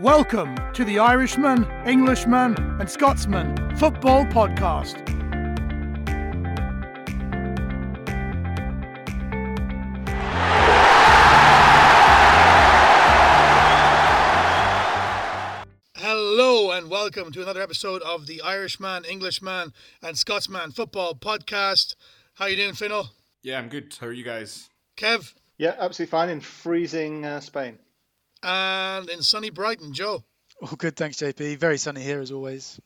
Welcome to the Irishman, Englishman, and Scotsman Football Podcast. Hello and welcome to another episode of the Irishman, Englishman, and Scotsman Football Podcast. How you doing, Fino? Yeah, I'm good. How are you guys? Kev? Yeah, absolutely fine in freezing uh, Spain. And in sunny Brighton, Joe? All good, thanks, JP. Very sunny here as always.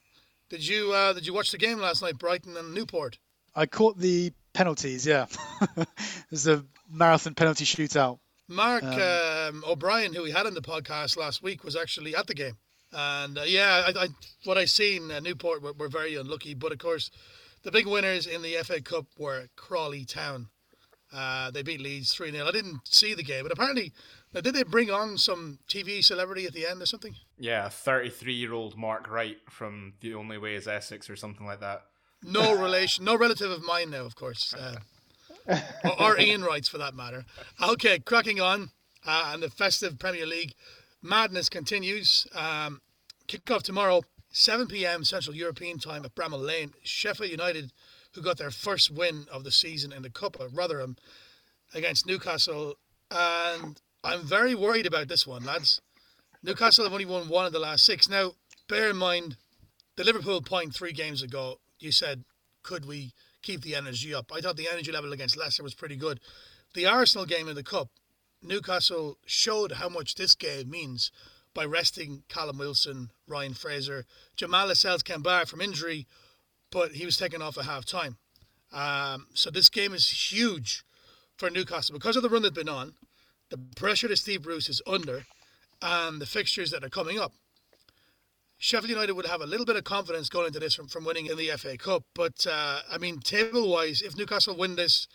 Did you uh, did you watch the game last night, Brighton and Newport? I caught the penalties. Yeah, it was a marathon penalty shootout. Mark um, um, O'Brien, who we had on the podcast last week, was actually at the game, and uh, yeah, I, I, what I seen, uh, Newport were, were, very unlucky. But of course, the big winners in the FA Cup were Crawley Town. Uh, they beat Leeds three 0 I didn't see the game, but apparently now, did they bring on some TV celebrity at the end or something? Yeah, 33 year old Mark Wright from The Only Way is Essex or something like that. No relation, no relative of mine now, of course. Uh, or, or, Ian Wright's for that matter. Okay, cracking on. Uh, and the festive Premier League madness continues. Um, kick off tomorrow, 7 p.m. Central European time at Bramall Lane. Sheffield United, who got their first win of the season in the Cup at Rotherham against Newcastle. And I'm very worried about this one, lads. Newcastle have only won one of the last six. Now, bear in mind, the Liverpool point three games ago, you said, could we keep the energy up? I thought the energy level against Leicester was pretty good. The Arsenal game in the Cup, Newcastle showed how much this game means by resting Callum Wilson, Ryan Fraser. Jamal Lascelles came back from injury, but he was taken off at half time. Um, so this game is huge for Newcastle because of the run they've been on the pressure that Steve Bruce is under and the fixtures that are coming up. Sheffield United would have a little bit of confidence going into this from, from winning in the FA Cup. But, uh, I mean, table wise, if Newcastle win this,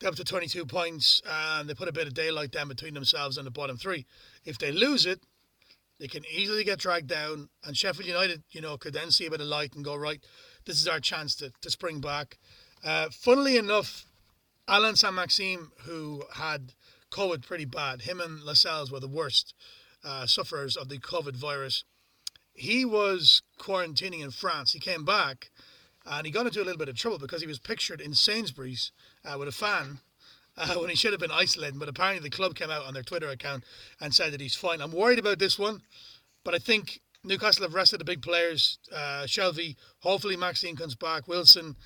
they're up to 22 points and they put a bit of daylight down between themselves and the bottom three. If they lose it, they can easily get dragged down. And Sheffield United, you know, could then see a bit of light and go, right, this is our chance to, to spring back. Uh, funnily enough, Allan Saint-Maximin, who had COVID pretty bad. Him and Lascelles were the worst uh, sufferers of the COVID virus. He was quarantining in France. He came back and he got into a little bit of trouble because he was pictured in Sainsbury's uh, with a fan uh, when he should have been isolating. But apparently, the club came out on their Twitter account and said that he's fine. I'm worried about this one, but I think Newcastle have rested the big players. Uh, Shelvey, hopefully, Maxine comes back, Wilson,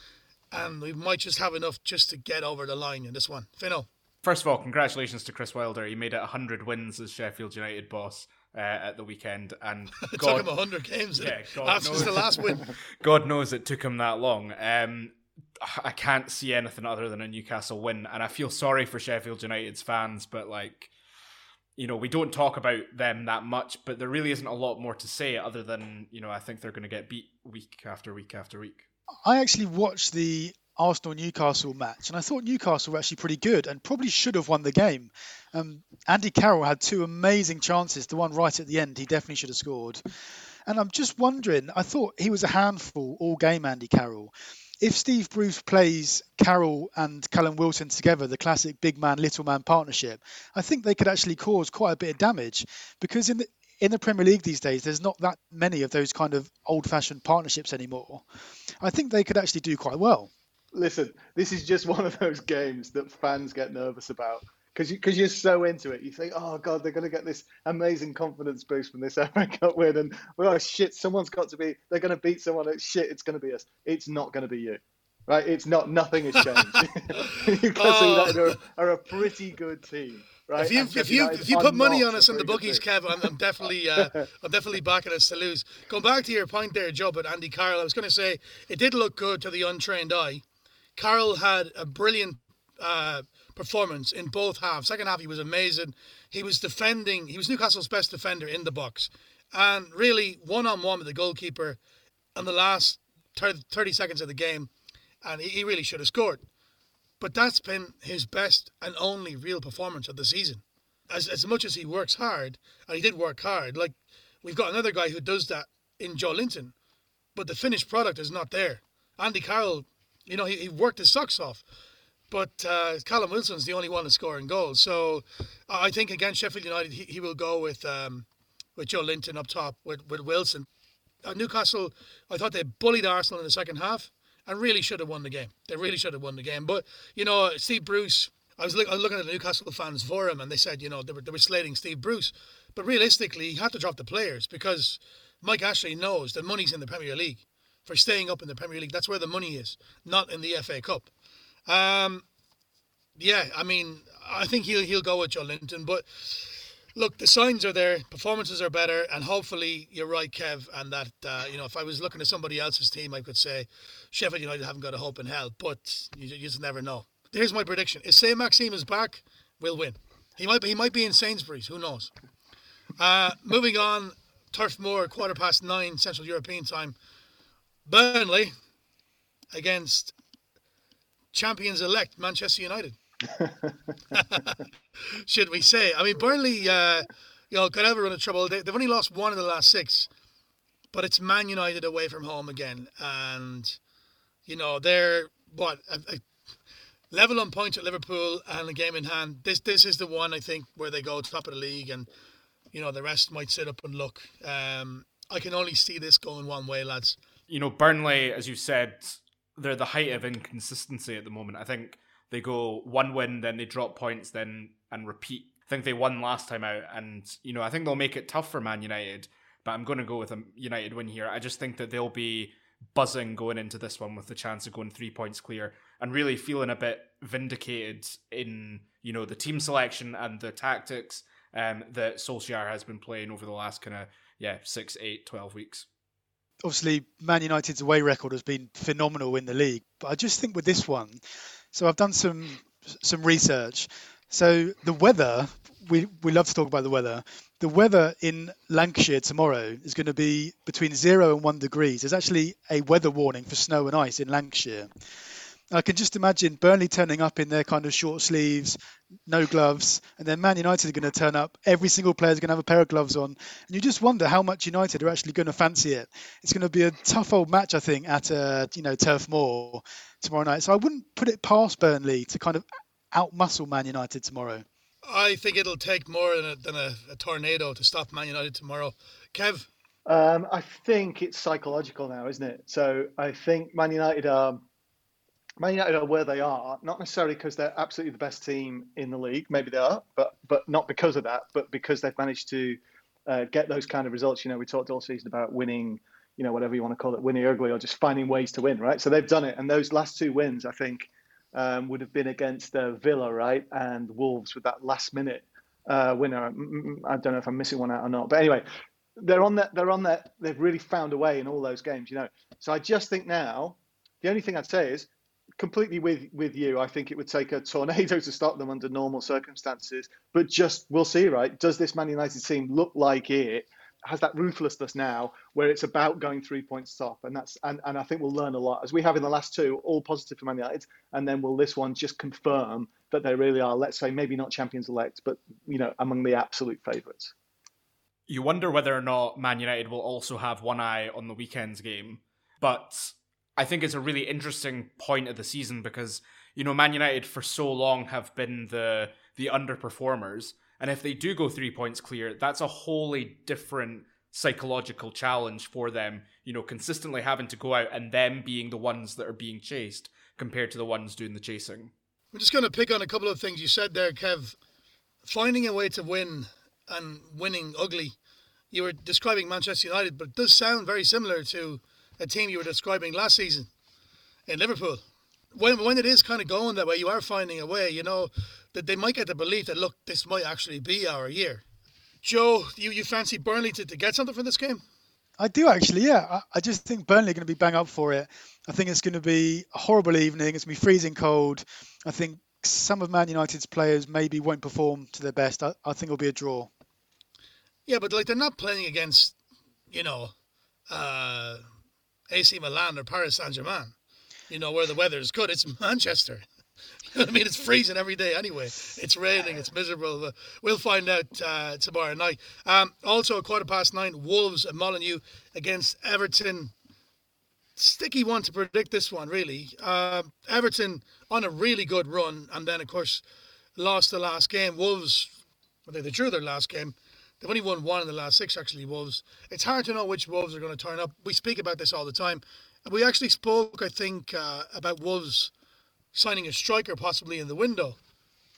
and we might just have enough just to get over the line in this one. Fino. First of all, congratulations to Chris Wilder. He made it 100 wins as Sheffield United boss uh, at the weekend, and it God, took him 100 games. Yeah, God after knows, the last win. God knows it took him that long. Um, I can't see anything other than a Newcastle win, and I feel sorry for Sheffield United's fans, but like, you know, we don't talk about them that much, but there really isn't a lot more to say other than you know, I think they're going to get beat week after week after week. I actually watched the Arsenal Newcastle match, and I thought Newcastle were actually pretty good and probably should have won the game. Um, Andy Carroll had two amazing chances. The one right at the end, he definitely should have scored. And I'm just wondering, I thought he was a handful all game, Andy Carroll. If Steve Bruce plays Carroll and Callum Wilson together, the classic big man, little man partnership, I think they could actually cause quite a bit of damage because in the in the Premier League these days, there's not that many of those kind of old fashioned partnerships anymore. I think they could actually do quite well listen, this is just one of those games that fans get nervous about because you, cause you're so into it. You think, oh god, they're going to get this amazing confidence boost from this FA Cup win, and well, oh shit, someone's got to be. They're going to beat someone. Shit, it's going to be us. It's not going to be you. Right, it's not. Nothing has changed. you can oh. see that are, are a pretty good team. Right? If you if you if you put money on us in the bookies, Kev, I'm, I'm definitely uh, I'm definitely backing us to lose. Going back to your point there, Joe, but Andy Carroll, I was going to say it did look good to the untrained eye. Carroll had a brilliant uh, performance in both halves. Second half, he was amazing. He was defending. He was Newcastle's best defender in the box, and really one on one with the goalkeeper in the last 30 seconds of the game, and he really should have scored. But that's been his best and only real performance of the season. As as much as he works hard, and he did work hard. Like we've got another guy who does that in Joelinton, but the finished product is not there. Andy Carroll you know, he, he worked his socks off. But uh, Callum Wilson's the only one score goals. So I think against Sheffield United, he, he will go with um, with Joelinton up top with, with Wilson. Uh, Newcastle, I thought they bullied Arsenal in the second half and really should have won the game. They really should have won the game. But, you know, Steve Bruce, I was, look, I was looking at the Newcastle fans forum and they said, you know, they were, they were slating Steve Bruce. But realistically, he had to drop the players because Mike Ashley knows that money's in the Premier League for staying up in the Premier League. That's where the money is, not in the FA Cup. Um, yeah, I mean, I think he'll he'll go with Joelinton, but look, the signs are there, performances are better, and hopefully you're right, Kev, and that uh, you know if I was looking at somebody else's team, I could say Sheffield United haven't got a hope in hell, but you, you just never know. Here's my prediction: if Saint Maximin is back, we'll win. He might be, he might be in Sainsbury's, who knows? Uh, moving on, Turf Moor, quarter past nine Central European time. Burnley against champions elect Manchester United. Should we say? I mean, Burnley, uh, you know, could ever run into trouble. They, have only lost one in the last six, but it's Man United away from home again, and you know they're what a, a level on points at Liverpool and a game in hand. This this is the one I think where they go to top of the league, and you know the rest might sit up and look. Um, I can only see this going one way, lads. You know, Burnley, as you said, they're the height of inconsistency at the moment. I think they go one win, then they drop points, then and repeat. I think they won last time out, and you know I think they'll make it tough for Man United. But I'm going to go with a United win here. I just think that they'll be buzzing going into this one with the chance of going three points clear and really feeling a bit vindicated in you know the team selection and the tactics um, that Solskjaer has been playing over the last kind of yeah six, eight, twelve weeks obviously Man United's away record has been phenomenal in the league, but I just think with this one, so I've done some some research. So the weather, we we love to talk about the weather. The weather in Lancashire tomorrow is going to be between zero and one degrees. There's actually a weather warning for snow and ice in Lancashire. I can just imagine Burnley turning up in their kind of short sleeves, no gloves, and then Man United are going to turn up. Every single player is going to have a pair of gloves on, and you just wonder how much United are actually going to fancy it. It's going to be a tough old match, I think, at uh, you know Turf Moor tomorrow night. So I wouldn't put it past Burnley to kind of outmuscle Man United tomorrow. I think it'll take more than a, than a, a tornado to stop Man United tomorrow. Kev. Um, I think it's psychological now, isn't it? So I think Man United are Man United are where they are, not necessarily because they're absolutely the best team in the league. Maybe they are, but but not because of that, but because they've managed to uh, get those kind of results. You know, we talked all season about winning, you know, whatever you want to call it, winning ugly, or just finding ways to win, right? So they've done it, and those last two wins, I think, um, would have been against uh, Villa, right, and Wolves with that last minute uh, winner. I don't know if I'm missing one out or not, but anyway, they're on that. They're on that. They've really found a way in all those games, you know. So I just think now, the only thing I'd say is completely with with you. I think it would take a tornado to stop them under normal circumstances. But just we'll see, right? Does this Man United team look like it has that ruthlessness now, where it's about going three points top, and that's and, and I think we'll learn a lot as we have in the last two, all positive for Man United, and then will this one just confirm that they really are, let's say, maybe not champions elect, but you know, among the absolute favourites. You wonder whether or not Man United will also have one eye on the weekend's game, but I think it's a really interesting point of the season because you know Man United for so long have been the the underperformers, and if they do go three points clear, that's a wholly different psychological challenge for them. You know, consistently having to go out and them being the ones that are being chased compared to the ones doing the chasing. I'm just going to pick on a couple of things you said there, Kev. Finding a way to win and winning ugly. You were describing Manchester United, but it does sound very similar to a team you were describing last season in Liverpool. When, when it is kind of going that way, you are finding a way, you know, that they might get the belief that, look, this might actually be our year. Joe, you, you fancy Burnley to, to get something from this game? I do actually, yeah. I, I just think Burnley are going to be bang up for it. I think it's going to be a horrible evening. It's going to be freezing cold. I think some of Man United's players maybe won't perform to their best. I, I think it'll be a draw. Yeah, but like they're not playing against, you know, uh, AC Milan or Paris Saint Germain, you know, where the weather is good. It's Manchester. I mean, it's freezing every day anyway. It's raining, it's miserable. We'll find out uh, tomorrow night. Um, also, a quarter past nine, Wolves and Molineux against Everton. Sticky one to predict this one, really. Uh, Everton on a really good run, and then, of course, lost the last game. Wolves, well, they drew their last game. They've only won one in the last six, actually, Wolves. It's hard to know which Wolves are going to turn up. We speak about this all the time. We actually spoke, I think, uh, about Wolves signing a striker possibly in the window.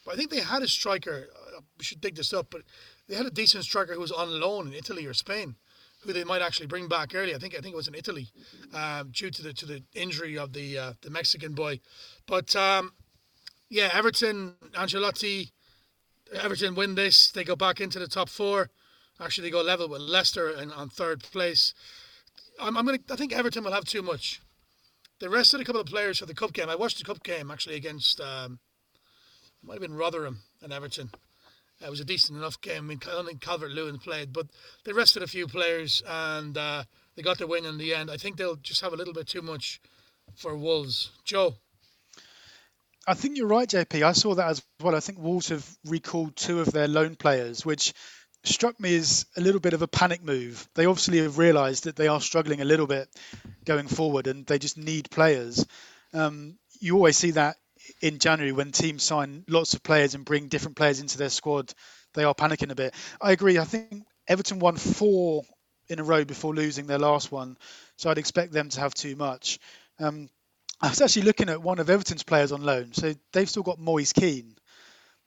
But I think they had a striker. Uh, we should dig this up, but they had a decent striker who was on loan in Italy or Spain, who they might actually bring back early. I think I think it was in Italy, um, due to the to the injury of the uh, the Mexican boy. But um, yeah, Everton, Ancelotti, Everton win this. They go back into the top four. Actually, they go level with Leicester and on third place. I'm, I'm gonna. I think Everton will have too much. They rested a couple of players for the cup game. I watched the cup game actually against. Um, it might have been Rotherham and Everton. It was a decent enough game. I mean, think Calvert Lewin played, but they rested a few players and uh, they got the win in the end. I think they'll just have a little bit too much for Wolves. Joe. I think you're right, JP. I saw that as well. I think Wolves have recalled two of their loan players, which struck me as a little bit of a panic move. They obviously have realised that they are struggling a little bit going forward, and they just need players. Um, you always see that in January when teams sign lots of players and bring different players into their squad. They are panicking a bit. I agree. I think Everton won four in a row before losing their last one, so I'd expect them to have too much. Um, I was actually looking at one of Everton's players on loan. So they've still got Moise Kean,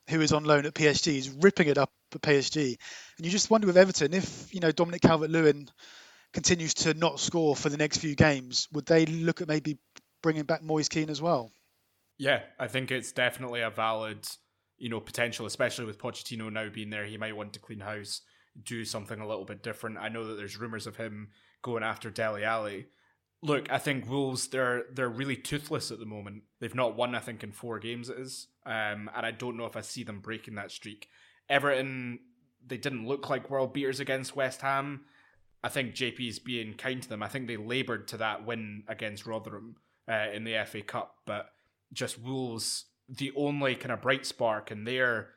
who is on loan at PSG. He's ripping it up at PSG. And you just wonder with Everton, if, you know, Dominic Calvert-Lewin continues to not score for the next few games, would they look at maybe bringing back Moise Kean as well? Yeah, I think it's definitely a valid, you know, potential, especially with Pochettino now being there. He might want to clean house, do something a little bit different. I know that there's rumours of him going after Dele Alli look, I think Wolves they're they're really toothless at the moment. They've not won, I think, in four games it is, um, and I don't know if I see them breaking that streak. Everton, they didn't look like world beaters against West Ham. I think JP's being kind to them. I think they laboured to that win against Rotherham uh, in the FA Cup, but just Wolves, the only kind of bright spark in their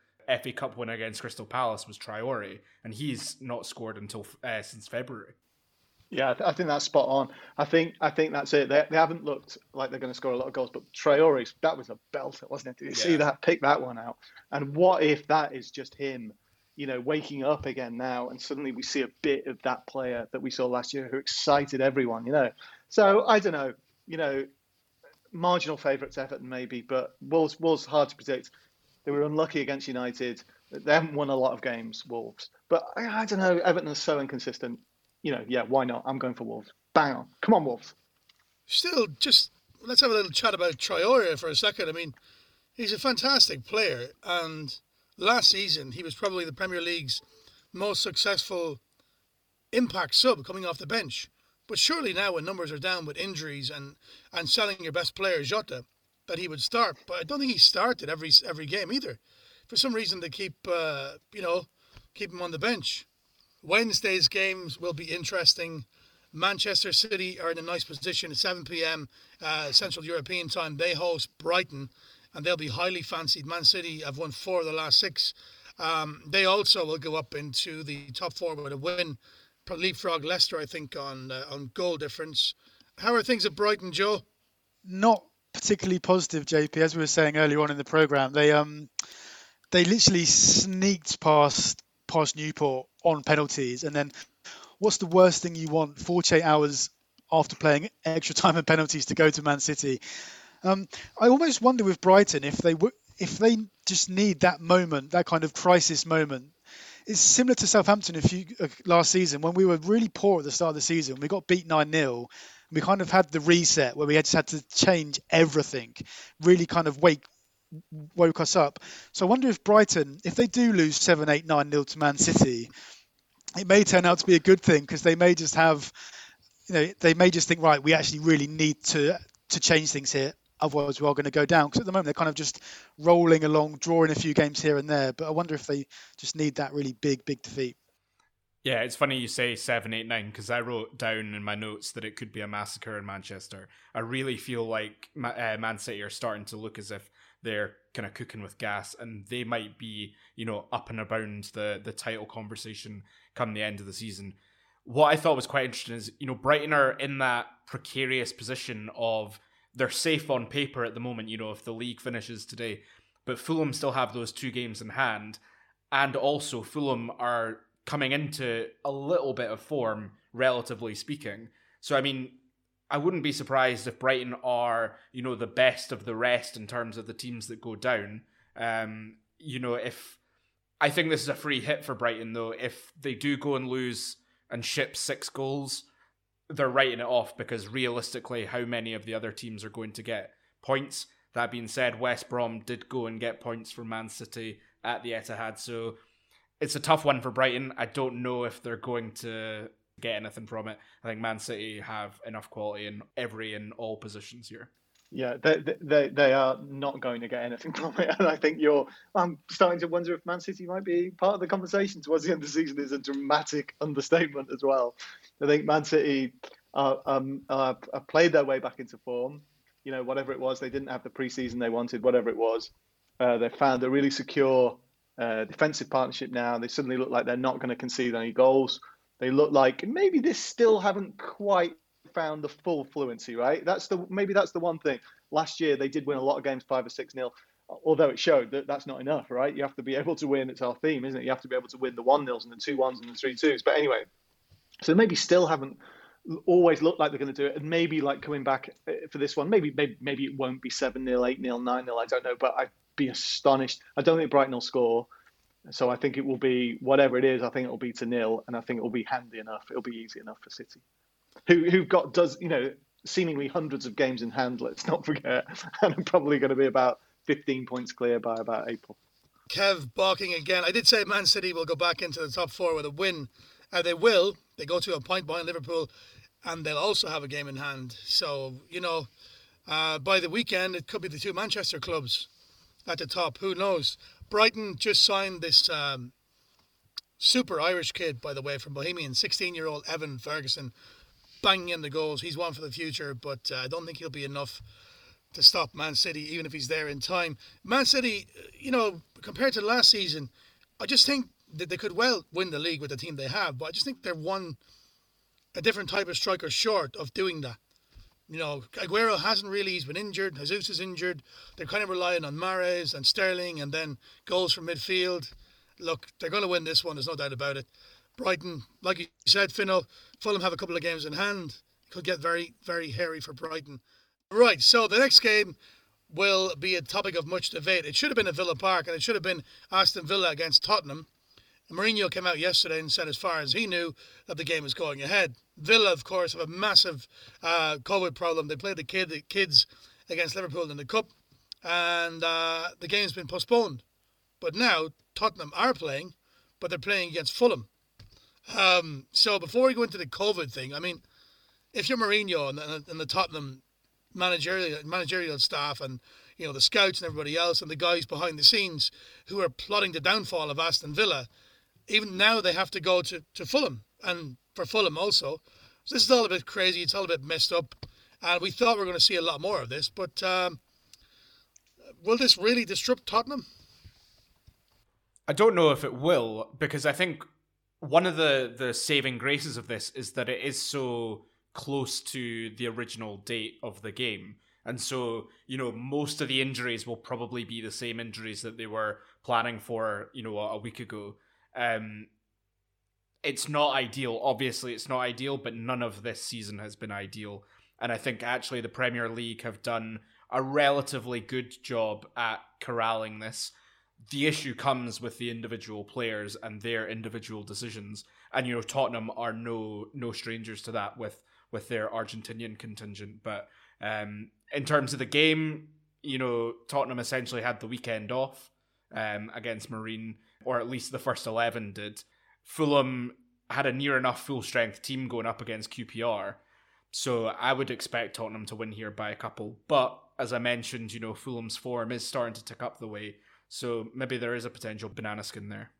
FA Cup win against Crystal Palace was Traore, and he's not scored until uh, since February. Yeah, I, think that's spot on. I think I think that's it. They, they haven't looked like they're going to score a lot of goals, but Traore, that was a belter, wasn't it? Did you yeah. see that? Pick that one out. And what if that is just him, you know, waking up again now, and suddenly we see a bit of that player that we saw last year who excited everyone, you know? So I don't know, you know, marginal favourites Everton maybe, but Wolves Wolves hard to predict. They were unlucky against United. They haven't won a lot of games, Wolves. But I, I don't know. Everton is so inconsistent you know, yeah, why not? I'm going for Wolves. Bang on. Come on, Wolves. Still, just let's have a little chat about Traore for a second. I mean, he's a fantastic player, and last season he was probably the Premier League's most successful impact sub coming off the bench. But surely now, when numbers are down with injuries and, and selling your best player Jota, that he would start. But I don't think he started every every game either. For some reason, they keep uh, you know keep him on the bench. Wednesday's games will be interesting. Manchester City are in a nice position at 7 p.m. Uh, Central European time. They host Brighton, and they'll be highly fancied. Man City have won four of the last six. Um, they also will go up into the top four with a win. Leapfrog Leicester, I think, on uh, on goal difference. How are things at Brighton, Joe? Not particularly positive, JP. As we were saying earlier on in the program, they um they literally sneaked past past Newport on penalties. And then what's the worst thing you want 48 hours after playing extra time and penalties to go to Man City? Um, I almost wonder with Brighton if they if they just need that moment, that kind of crisis moment. It's similar to Southampton if you uh, last season when we were really poor at the start of the season. We got beat nine 0 We kind of had the reset where we just had to change everything, really kind of wake woke us up. So I wonder if Brighton, if they do lose 7 8 9 0 to Man City, it may turn out to be a good thing because they may just have, you know, they may just think, right, we actually really need to to change things here. Otherwise, we are going to go down. Because at the moment, they're kind of just rolling along, drawing a few games here and there. But I wonder if they just need that really big, big defeat. Yeah, it's funny you say seven, eight, nine because I wrote down in my notes that it could be a massacre in Manchester. I really feel like uh, Man City are starting to look as if they're kind of cooking with gas, and they might be, you know, up and around the the title conversation come the end of the season. What I thought was quite interesting is, you know, Brighton are in that precarious position of they're safe on paper at the moment, you know, if the league finishes today, but Fulham still have those two games in hand, and also Fulham are coming into a little bit of form, relatively speaking. So, I mean, I wouldn't be surprised if Brighton are, you know, the best of the rest in terms of the teams that go down. Um, you know, if I think this is a free hit for Brighton, though, if they do go and lose and ship six goals, they're writing it off because realistically, how many of the other teams are going to get points? That being said, West Brom did go and get points from Man City at the Etihad, so it's a tough one for Brighton. I don't know if they're going to get anything from it. I think Man City have enough quality in every and all positions here. Yeah, they, they they are not going to get anything from it, and I think you're. I'm starting to wonder if Man City might be part of the conversation towards the end of the season. Is a dramatic understatement as well. I think Man City uh, um, uh, played their way back into form. You know, whatever it was, they didn't have the preseason they wanted. Whatever it was, uh, they found a really secure uh, defensive partnership now. They suddenly look like they're not going to concede any goals. They look like maybe they still haven't quite found the full fluency, right? That's the maybe that's the one thing. Last year they did win a lot of games five or six nil, although it showed that that's not enough, right? You have to be able to win. It's our theme, isn't it? You have to be able to win the one nils and the two ones and the three twos. But anyway, so maybe still haven't always looked like they're going to do it, and maybe like coming back uh, for this one, maybe maybe maybe it won't be seven 0 eight 0 nine 0 I don't know, but I'd be astonished. I don't think Brighton will score. So I think it will be whatever it is. I think it will be to nil, and I think it will be handy enough. It'll be easy enough for City, who who've got does you know seemingly hundreds of games in hand. Let's not forget, and I'm probably going to be about 15 points clear by about April. Kev barking again. I did say Man City will go back into the top four with a win. Uh, they will. They go to a point behind Liverpool, and they'll also have a game in hand. So you know, uh, by the weekend, it could be the two Manchester clubs at the top. Who knows? Brighton just signed this um, super Irish kid, by the way, from Bohemian, 16 year old Evan Ferguson, banging in the goals. He's one for the future, but uh, I don't think he'll be enough to stop Man City, even if he's there in time. Man City, you know, compared to last season, I just think that they could well win the league with the team they have, but I just think they're one, a different type of striker short of doing that. You know, Aguero hasn't really, he's been injured. Jesus is injured. They're kind of relying on Mahrez and Sterling and then goals from midfield. Look, they're going to win this one, there's no doubt about it. Brighton, like you said, Fino, Fulham have a couple of games in hand. Could get very, very hairy for Brighton. Right, so the next game will be a topic of much debate. It should have been at Villa Park and it should have been Aston Villa against Tottenham. Mourinho came out yesterday and said, as far as he knew, that the game was going ahead. Villa, of course, have a massive uh, COVID problem. They played the, kid, the kids against Liverpool in the Cup, and uh, the game's been postponed. But now Tottenham are playing, but they're playing against Fulham. Um, so before we go into the COVID thing, I mean, if you're Mourinho and, and the Tottenham managerial managerial staff and you know the scouts and everybody else and the guys behind the scenes who are plotting the downfall of Aston Villa, even now they have to go to, to Fulham and for Fulham also. So this is all a bit crazy. It's all a bit messed up, and we thought we were going to see a lot more of this. But um, will this really disrupt Tottenham? I don't know if it will because I think one of the the saving graces of this is that it is so close to the original date of the game. And so, you know, most of the injuries will probably be the same injuries that they were planning for, you know, a, week ago. Um, it's not ideal. Obviously, it's not ideal, but none of this season has been ideal. And I think actually the Premier League have done a relatively good job at corralling this. The issue comes with the individual players and their individual decisions. And you know, Tottenham are no no strangers to that with with their Argentinian contingent. But um, in terms of the game, you know, Tottenham essentially had the weekend off um, against Marine or at least the first 11 did. Fulham had a near enough full strength team going up against QPR. So I would expect Tottenham to win here by a couple. But as I mentioned, you know, Fulham's form is starting to tick up the way. So maybe there is a potential banana skin there.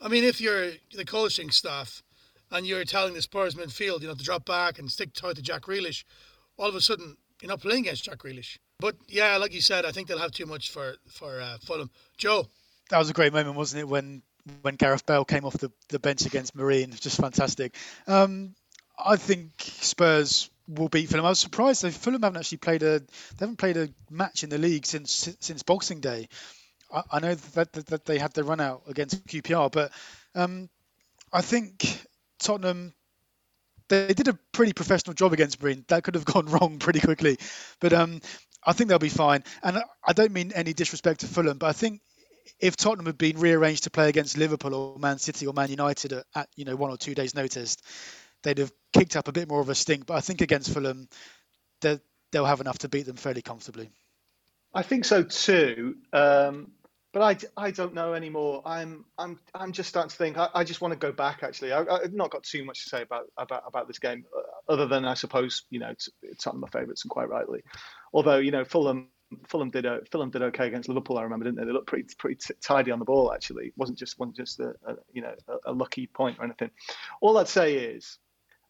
I mean, if you're the coaching staff and you're telling the Spurs midfield, you know, to drop back and stick tight to Jack Grealish, all of a sudden you're not playing against Jack Grealish. But yeah, like you said, I think they'll have too much for for uh, Fulham. Joe, that was a great moment, wasn't it, when when Gareth Bale came off the, the bench against Marine? Just fantastic. Um, I think Spurs will beat Fulham. I was surprised that Fulham haven't actually played a they haven't played a match in the league since since Boxing Day. I, I know that, that, that they had the run out against QPR, but um, I think Tottenham they did a pretty professional job against Marine. That could have gone wrong pretty quickly, but um, I think they'll be fine. And I don't mean any disrespect to Fulham, but I think if Tottenham had been rearranged to play against Liverpool or Man City or Man United at, you know one or two days' notice, they'd have kicked up a bit more of a stink. But I think against Fulham, they'll have enough to beat them fairly comfortably. I think so too. Um, but I, I don't know anymore. I'm I'm I'm just starting to think. I, I just want to go back. Actually, I, have not got too much to say about about about this game, uh, other than I suppose you know of my favourites and quite rightly. Although you know Fulham Fulham did uh, Fulham did okay against Liverpool. I remember, didn't they? They looked pretty pretty tidy on the ball. Actually, it wasn't just wasn't just a, a you know a, a lucky point or anything. All I'd say is,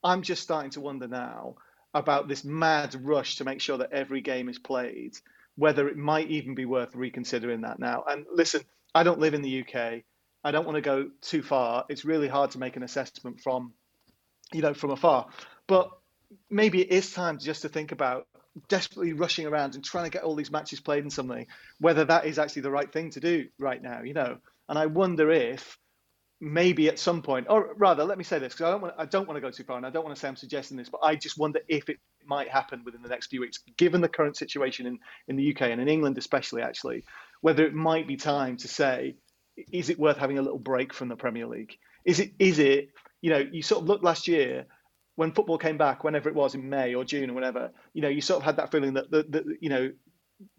I'm just starting to wonder now about this mad rush to make sure that every game is played whether it might even be worth reconsidering that now. And listen, I don't live in the UK. I don't want to go too far. It's really hard to make an assessment from, you know, from afar. But maybe it is time just to think about desperately rushing around and trying to get all these matches played in something, whether that is actually the right thing to do right now, you know. And I wonder if maybe at some point, or rather, let me say this because I don't want I don't want to go too far, and I don't want to say I'm suggesting this, but I just wonder if it might happen within the next few weeks, given the current situation in in the UK and in England especially, actually, whether it might be time to say, is it worth having a little break from the Premier League? Is it is it you know you sort of looked last year when football came back, whenever it was in May or June or whatever, you know, you sort of had that feeling that the, the you know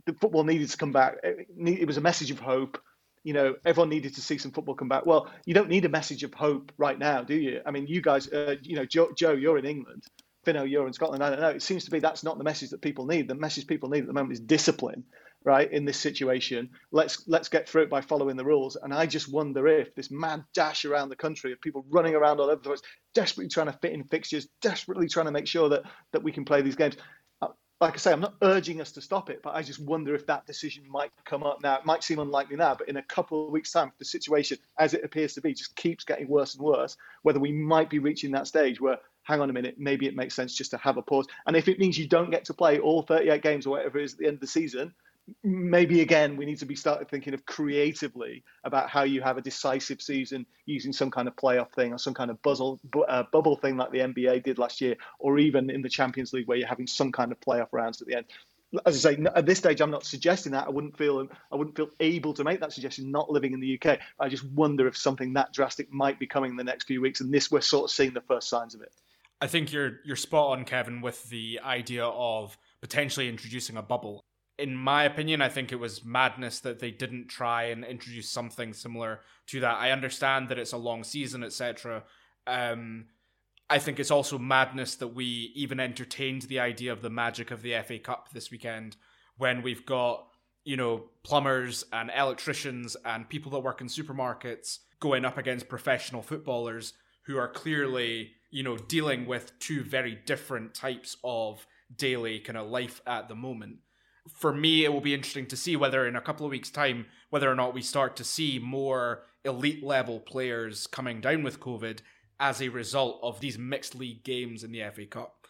the football needed to come back. It was a message of hope you know, everyone needed to see some football come back. Well, you don't need a message of hope right now, do you? I mean, you guys, uh, you know, Joe, Joe, you're in England. Fino, you're in Scotland. I don't know. It seems to be that's not the message that people need. The message people need at the moment is discipline, right? In this situation, let's let's get through it by following the rules. And I just wonder if this mad dash around the country of people running around all over the place, desperately trying to fit in fixtures, desperately trying to make sure that that we can play these games uh, like I say, I'm not urging us to stop it, but I just wonder if that decision might come up now. It might seem unlikely now, but in a couple of weeks' time, the situation, as it appears to be, just keeps getting worse and worse, whether we might be reaching that stage where, hang on a minute, maybe it makes sense just to have a pause. And if it means you don't get to play all 38 games or whatever it is at the end of the season, maybe again we need to be started thinking of creatively about how you have a decisive season using some kind of playoff thing or some kind of buzzle, uh, bubble thing like the NBA did last year, or even in the Champions League where you're having some kind of playoff rounds at the end. As I say, at this stage, I'm not suggesting that. I wouldn't feel I wouldn't feel able to make that suggestion. Not living in the UK, I just wonder if something that drastic might be coming in the next few weeks, and this we're sort of seeing the first signs of it. I think you're you're spot on, Kevin, with the idea of potentially introducing a bubble in my opinion, I think it was madness that they didn't try and introduce something similar to that. I understand that it's a long season, etc. Um, I think it's also madness that we even entertained the idea of the magic of the FA Cup this weekend when we've got, you know, plumbers and electricians and people that work in supermarkets going up against professional footballers who are clearly, you know, dealing with two very different types of daily kind of life at the moment for me, it will be interesting to see whether in a couple of weeks' time, whether or not we start to see more elite level players coming down with COVID as a result of these mixed league games in the FA Cup.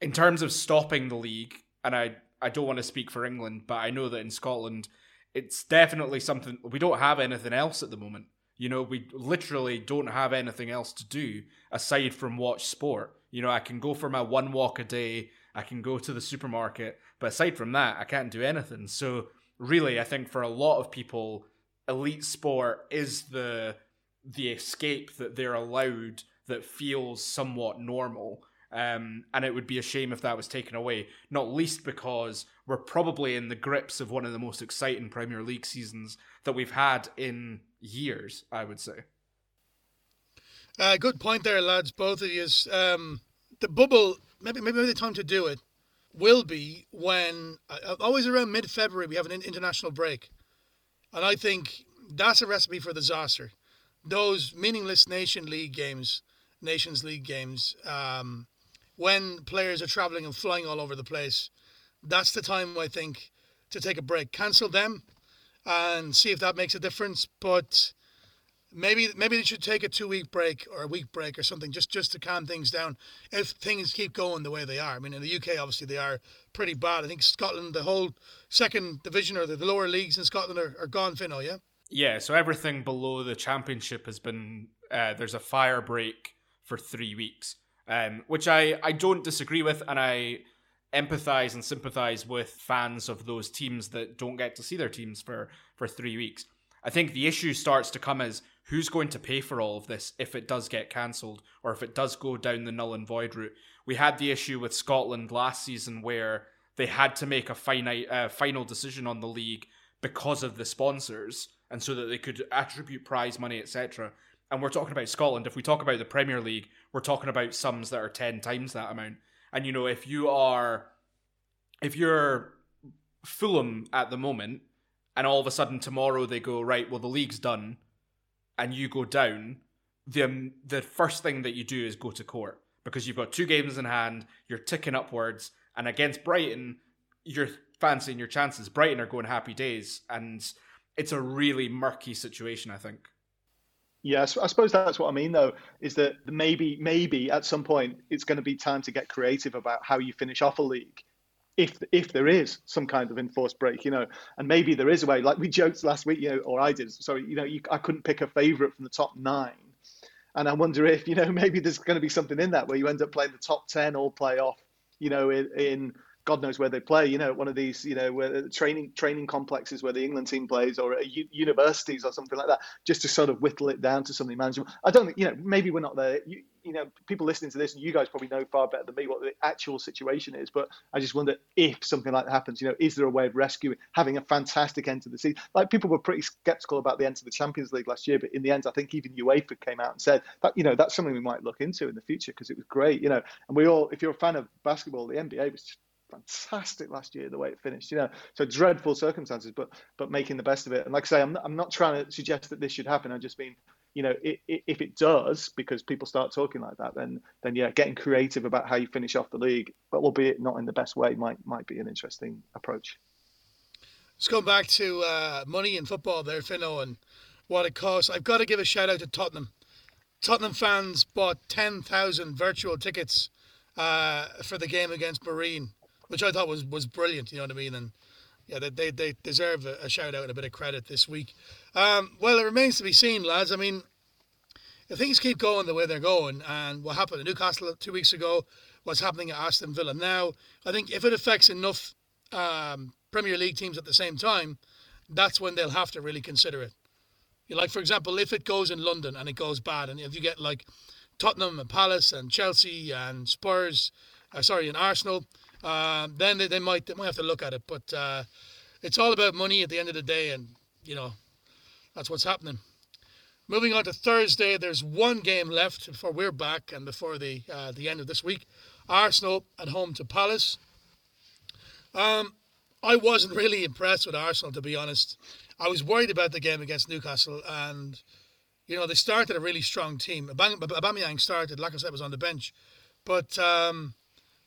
In terms of stopping the league, and I, I don't want to speak for England, but I know that in Scotland, it's definitely something we don't have anything else at the moment. You know, we literally don't have anything else to do aside from watch sport. You know, I can go for my one walk a day, I can go to the supermarket, but aside from that, I can't do anything. So really, I think for a lot of people, elite sport is the the escape that they're allowed that feels somewhat normal. Um, and it would be a shame if that was taken away, not least because we're probably in the grips of one of the most exciting Premier League seasons that we've had in years, I would say. Uh, good point there, lads, both of you. Um, the bubble, maybe maybe the time to do it will be when uh, always around mid February we have an international break, and I think that's a recipe for disaster. Those meaningless nation league games, nations league games, um, when players are traveling and flying all over the place, that's the time I think to take a break. Cancel them and see if that makes a difference. But maybe maybe they should take a two week break or a week break or something just just to calm things down if things keep going the way they are. I mean, in the UK, obviously they are pretty bad. I think Scotland, the whole second division or the, the lower leagues in Scotland are, are gone. Fino, yeah. Yeah, so everything below the championship has been uh, there's a fire break for three weeks, um, which I I don't disagree with, and I empathize and sympathize with fans of those teams that don't get to see their teams for for three weeks. I think the issue starts to come as who's going to pay for all of this if it does get cancelled or if it does go down the null and void route. We had the issue with Scotland last season where they had to make a finite uh, final decision on the league because of the sponsors and so that they could attribute prize money etc and we're talking about Scotland. If we talk about the Premier League we're talking about sums that are 10 times that amount. And you know if you are if you're Fulham at the moment and all of a sudden tomorrow they go right well the league's done and you go down the um, the first thing that you do is go to court because you've got two games in hand you're ticking upwards and against Brighton, you're fancying your chances. Brighton are going happy days, and it's a really murky situation, I think. Yes, I suppose that's what I mean, though, is that maybe, maybe at some point it's going to be time to get creative about how you finish off a league, if if there is some kind of enforced break, you know, and maybe there is a way. Like we joked last week, you know, or I did. Sorry, you know, you, I couldn't pick a favourite from the top nine, and I wonder if you know maybe there's going to be something in that where you end up playing the top ten all playoff you know, in, in God knows where they play. You know, one of these, you know, where uh, training training complexes where the England team plays, or uh, universities or something like that, just to sort of whittle it down to something manageable. I don't you know, maybe we're not there. You, you know, people listening to this, and you guys probably know far better than me what the actual situation is. But I just wonder if something like that happens. You know, is there a way of rescuing, having a fantastic end to the season? Like people were pretty skeptical about the end to the Champions League last year, but in the end, I think even UEFA came out and said that you know that's something we might look into in the future because it was great. You know, and we all, if you're a fan of basketball, the NBA was just fantastic last year the way it finished. You know, so dreadful circumstances, but but making the best of it. And like I say, I'm not, I'm not trying to suggest that this should happen. I just mean, you know, it, it, if it does, because people start talking like that, then then yeah, getting creative about how you finish off the league, but albeit not in the best way, might might be an interesting approach. Let's go back to uh, money in football there, Fino, and what it costs. I've got to give a shout out to Tottenham. Tottenham fans bought 10,000 virtual tickets uh, for the game against Marine which I thought was was brilliant. You know what I mean? And yeah, they they, deserve a, shout out and a bit of credit this week. Um, well, it remains to be seen, lads. I mean, if things keep going the way they're going, and what happened in Newcastle two weeks ago, what's happening at Aston Villa now, I think if it affects enough um, Premier League teams at the same time, that's when they'll have to really consider it. Like for example, if it goes in London and it goes bad, and if you get like Tottenham and Palace and Chelsea and Spurs, uh, sorry, and Arsenal, uh, then they, they might they might have to look at it. But uh, it's all about money at the end of the day, and you know that's what's happening. Moving on to Thursday, there's one game left before we're back and before the uh, the end of this week. Arsenal at home to Palace. Um, I wasn't really impressed with Arsenal, to be honest. I was worried about the game against Newcastle, and you know they started a really strong team. Aubameyang started, like I said, was on the bench, but um,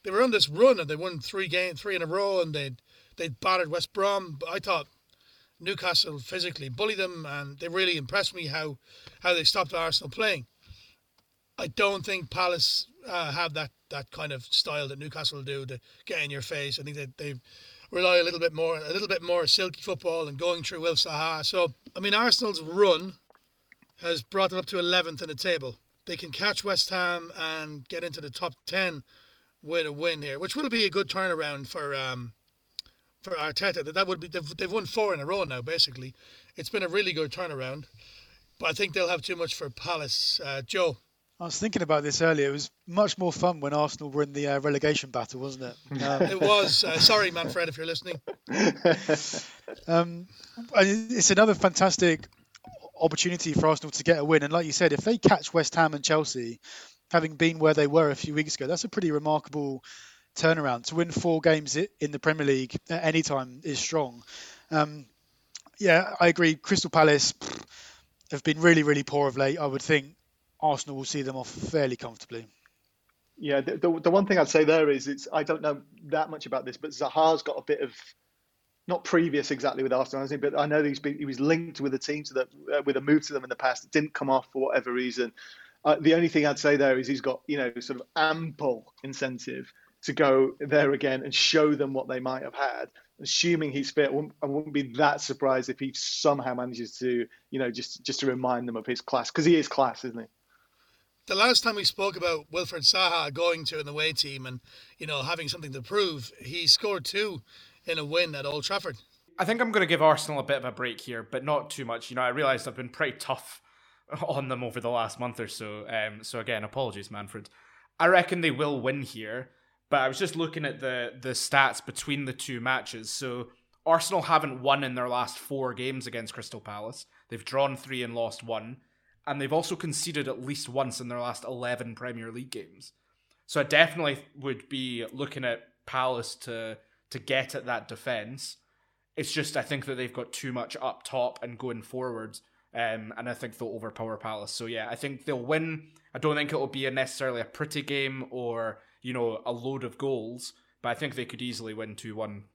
they were on this run and they won three games, three in a row, and they they battered West Brom. But I thought Newcastle physically bullied them, and they really impressed me how how they stopped Arsenal playing. I don't think Palace uh, have that that kind of style that Newcastle do to get in your face. I think that they rely a little bit more a little bit more silky football and going through Wilf Zaha. So I mean Arsenal's run has brought them up to 11th in the table. They can catch West Ham and get into the top 10 with a win here, which will be a good turnaround for um, for Arteta. That would be they've, they've won four in a row now. Basically, it's been a really good turnaround. But I think they'll have too much for Palace. Uh, Joe. I was thinking about this earlier. It was much more fun when Arsenal were in the uh, relegation battle, wasn't it? Um, it was. Uh, sorry, Manfred, if you're listening. um, it's another fantastic opportunity for Arsenal to get a win. And like you said, if they catch West Ham and Chelsea, having been where they were a few weeks ago, that's a pretty remarkable turnaround. To win four games in the Premier League at any time is strong. Um, yeah, I agree. Crystal Palace have been really, really poor of late. I would think Arsenal will see them off fairly comfortably. Yeah, the, the, the one thing I'd say there is it's I don't know that much about this, but Zaha's got a bit of not previous exactly with Arsenal, but I know he's been, he was linked with a team to that uh, with a move to them in the past. It didn't come off for whatever reason. Uh, the only thing I'd say there is he's got you know sort of ample incentive to go there again and show them what they might have had. assuming he's fit, I wouldn't, I wouldn't be that surprised if he somehow manages to, you know, just just to remind them of his class because he is class, isn't he? The last time we spoke about Wilfried Zaha going to an away team and you know having something to prove, he scored two in a win at Old Trafford. I think I'm going to give Arsenal a bit of a break here, but not too much. You know, I realised I've been pretty tough on them over the last month or so. Um, so again, apologies, Manfred. I reckon they will win here, but I was just looking at the the stats between the two matches. So Arsenal haven't won in their last four games against Crystal Palace. They've drawn three and lost one, and they've also conceded at least once in their last eleven Premier League games. So I definitely would be looking at Palace to to get at that defense. It's just I think that they've got too much up top and going forwards um, and I think they'll overpower Palace. So yeah, I think they'll win. I don't think it'll be a necessarily a pretty game or you know a load of goals, but I think they could easily win two one.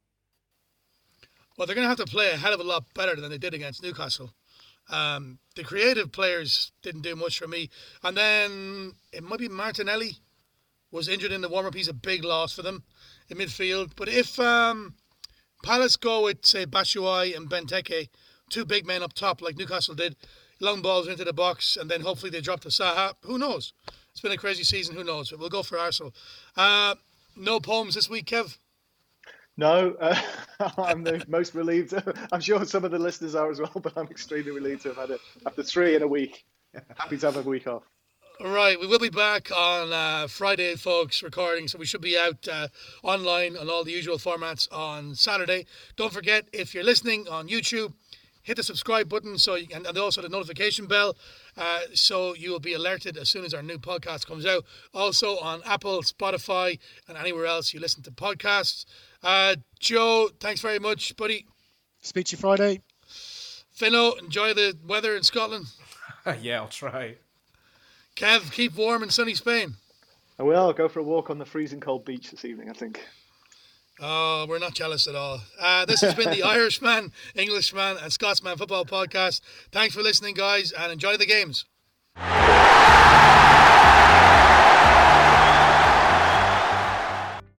Well, they're going to have to play a hell of a lot better than they did against Newcastle. Um, the creative players didn't do much for me, and then it might be Martinelli was injured in the warm up. He's a big loss for them in midfield. But if um, Palace go with say Batshuayi and Benteke two big men up top like Newcastle did, long balls into the box, and then hopefully they drop the Zaha. Who knows? It's been a crazy season. Who knows? But we'll go for Arsenal. Uh, no poems this week, Kev. No, uh, I'm the most relieved. I'm sure some of the listeners are as well, but I'm extremely relieved to have had it after three in a week. Happy to have a week off. All right, we will be back on uh, Friday, folks, recording. So we should be out uh, online on all the usual formats on Saturday. Don't forget, if you're listening on YouTube, hit the subscribe button so you, and, and also the notification bell uh, so you will be alerted as soon as our new podcast comes out. Also on Apple, Spotify, and anywhere else you listen to podcasts. Uh, Joe, thanks very much, buddy. Speak to you Friday. Fino, enjoy the weather in Scotland. yeah, I'll try. Kev, keep warm in sunny Spain. I will. I'll go for a walk on the freezing cold beach this evening, I think. Oh, we're not jealous at all. Uh, this has been the Irishman, Englishman, and Scotsman Football Podcast. Thanks for listening, guys, and enjoy the games.